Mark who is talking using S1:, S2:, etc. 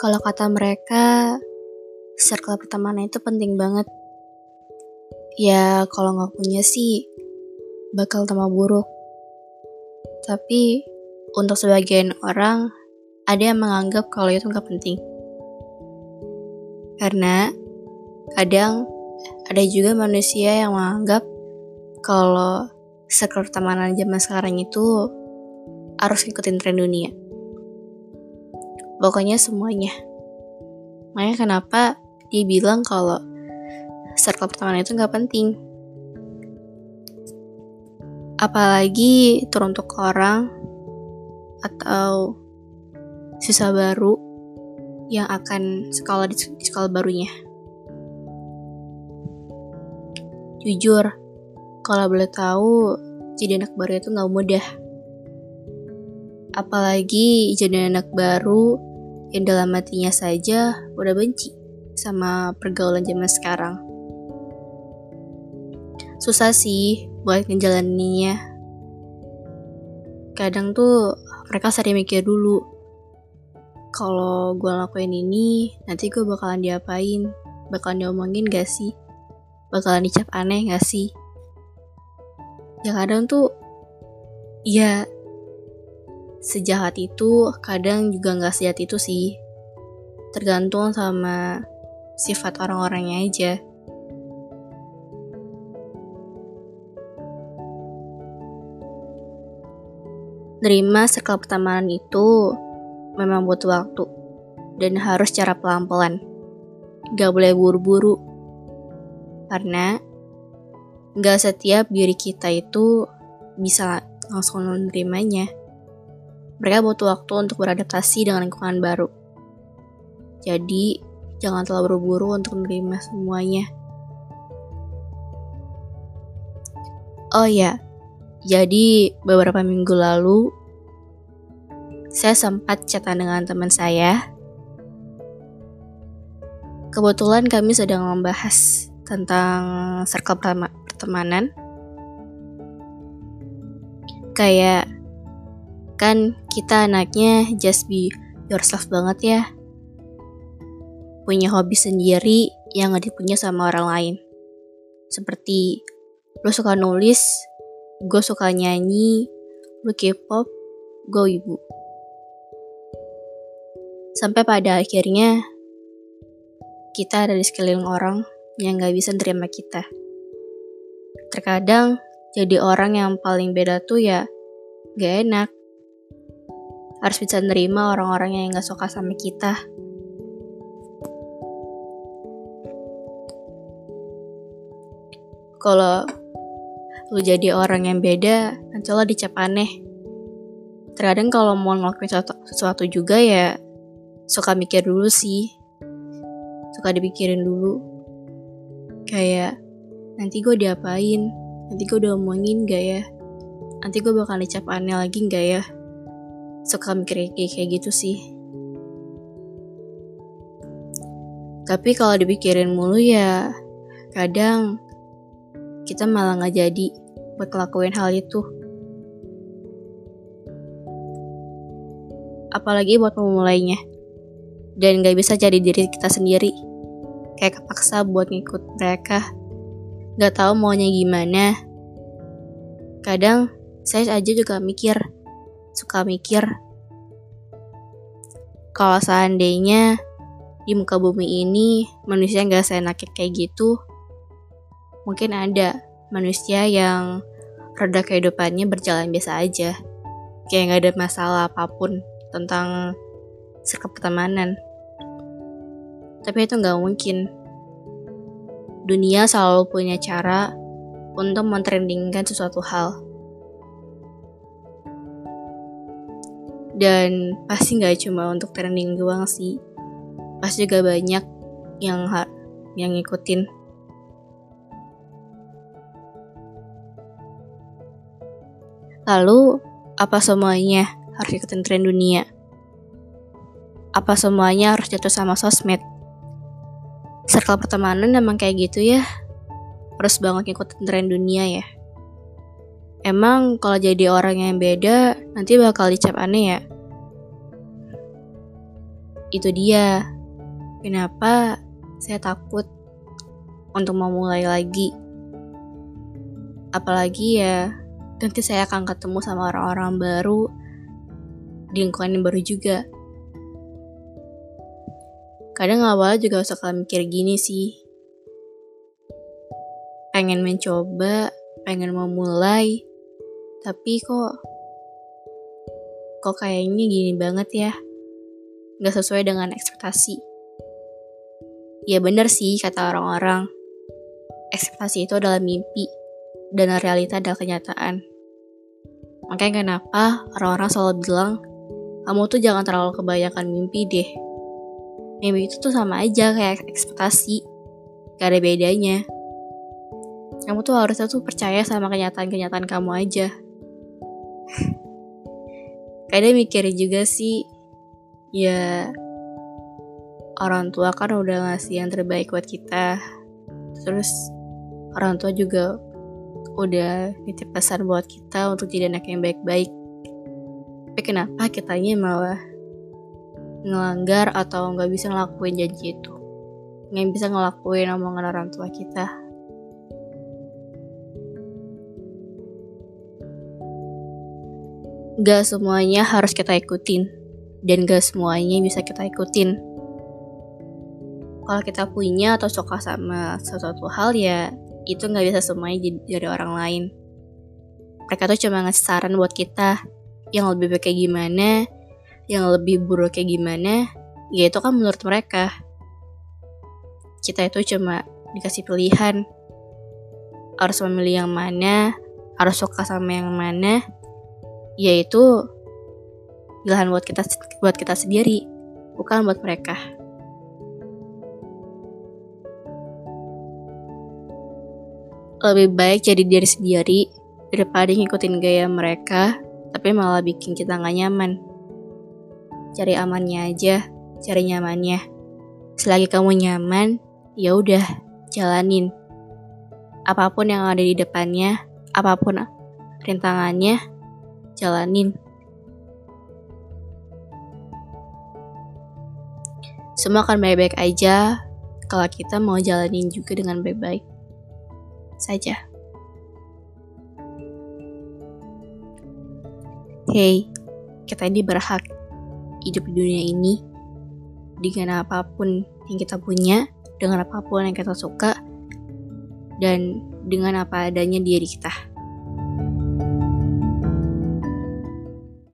S1: Kalau kata mereka, circle pertemanan itu penting banget. Ya, kalau nggak punya sih, bakal tambah buruk. Tapi, untuk sebagian orang, ada yang menganggap kalau itu nggak penting. Karena, kadang ada juga manusia yang menganggap kalau circle pertemanan zaman sekarang itu harus ikutin tren dunia. Pokoknya semuanya. Makanya kenapa dia bilang kalau circle pertemanan itu nggak penting. Apalagi teruntuk orang atau siswa baru yang akan sekolah di, di sekolah barunya. Jujur, kalau boleh tahu, jadi anak baru itu nggak mudah. Apalagi jadi anak baru yang dalam hatinya saja udah benci sama pergaulan zaman sekarang. Susah sih buat ngejalaninnya. Kadang tuh mereka sering mikir dulu, kalau gue lakuin ini, nanti gue bakalan diapain? Bakalan diomongin gak sih? Bakalan dicap aneh gak sih? Ya kadang tuh, ya sejahat itu kadang juga nggak sejahat itu sih tergantung sama sifat orang-orangnya aja Nerima circle pertemanan itu memang butuh waktu dan harus cara pelan-pelan. Gak boleh buru-buru. Karena gak setiap diri kita itu bisa langsung menerimanya mereka butuh waktu untuk beradaptasi dengan lingkungan baru. Jadi, jangan terlalu buru-buru untuk menerima semuanya. Oh ya, jadi beberapa minggu lalu saya sempat chatan dengan teman saya. Kebetulan kami sedang membahas tentang circle pertemanan. Kayak Kan kita anaknya just be yourself banget ya. Punya hobi sendiri yang gak dipunya sama orang lain. Seperti lo suka nulis, gue suka nyanyi, lo K-pop, gue ibu. Sampai pada akhirnya kita ada di sekeliling orang yang gak bisa terima kita. Terkadang jadi orang yang paling beda tuh ya gak enak harus bisa nerima orang-orang yang gak suka sama kita. Kalau lu jadi orang yang beda, nanti lo dicap aneh. Terkadang kalau mau ngelakuin sesuatu, sesuatu juga ya suka mikir dulu sih. Suka dipikirin dulu. Kayak nanti gue diapain? Nanti gue udah omongin gak ya? Nanti gue bakal dicap aneh lagi gak ya? Suka mikir kayak gitu sih. Tapi kalau dipikirin mulu ya kadang kita malah nggak jadi buat ngelakuin hal itu. Apalagi buat memulainya. Dan gak bisa jadi diri kita sendiri. Kayak kepaksa buat ngikut mereka. Gak tahu maunya gimana. Kadang saya aja juga mikir suka mikir kalau seandainya di muka bumi ini manusia nggak seenaknya kayak gitu, mungkin ada manusia yang roda kehidupannya berjalan biasa aja, kayak nggak ada masalah apa pun tentang sikap pertemanan. Tapi itu nggak mungkin. Dunia selalu punya cara untuk mentrendingkan sesuatu hal. Dan pasti nggak cuma untuk trending doang sih. Pasti juga banyak yang yang ngikutin. Lalu apa semuanya harus ikutin tren dunia? Apa semuanya harus jatuh sama sosmed? Circle pertemanan emang kayak gitu ya. Harus banget ngikutin tren dunia ya Emang kalau jadi orang yang beda nanti bakal dicap aneh ya? Itu dia. Kenapa saya takut untuk memulai lagi. Apalagi ya, nanti saya akan ketemu sama orang-orang baru di lingkungan yang baru juga. Kadang awal juga suka mikir gini sih. Pengen mencoba, pengen memulai, tapi kok kok kayaknya gini banget ya. Gak sesuai dengan ekspektasi. Ya bener sih kata orang-orang. Ekspektasi itu adalah mimpi, dan realita adalah kenyataan. Makanya kenapa orang-orang selalu bilang, kamu tuh jangan terlalu kebanyakan mimpi deh. Mimpi itu tuh sama aja kayak ekspektasi. Gak ada bedanya. Kamu tuh harusnya tuh percaya sama kenyataan-kenyataan kamu aja. Kadang mikir juga sih, ya orang tua kan udah ngasih yang terbaik buat kita. Terus orang tua juga udah nitip pesan buat kita untuk jadi anak yang baik-baik. Tapi kenapa kitanya malah ngelanggar atau nggak bisa ngelakuin janji itu? Nggak bisa ngelakuin omongan orang tua kita. Gak semuanya harus kita ikutin, dan gak semuanya bisa kita ikutin. Kalau kita punya atau suka sama sesuatu hal ya itu nggak bisa semuanya dari orang lain. Mereka tuh cuma ngasih saran buat kita yang lebih baik kayak gimana, yang lebih buruk kayak gimana, ya itu kan menurut mereka. Kita itu cuma dikasih pilihan, harus memilih yang mana, harus suka sama yang mana, yaitu pilihan buat kita buat kita sendiri, bukan buat mereka. lebih baik jadi diri sendiri daripada ngikutin gaya mereka tapi malah bikin kita nggak nyaman. Cari amannya aja, cari nyamannya. Selagi kamu nyaman, ya udah jalanin. Apa pun yang ada di depannya, apa pun rintangannya, jalanin. Semua akan baik-baik aja kalau kita mau jalanin juga dengan baik-baik saja. Hey, kita ini berhak hidup di dunia ini dengan apa pun yang kita punya, dengan apa pun yang kita suka, dan dengan apa adanya diri kita.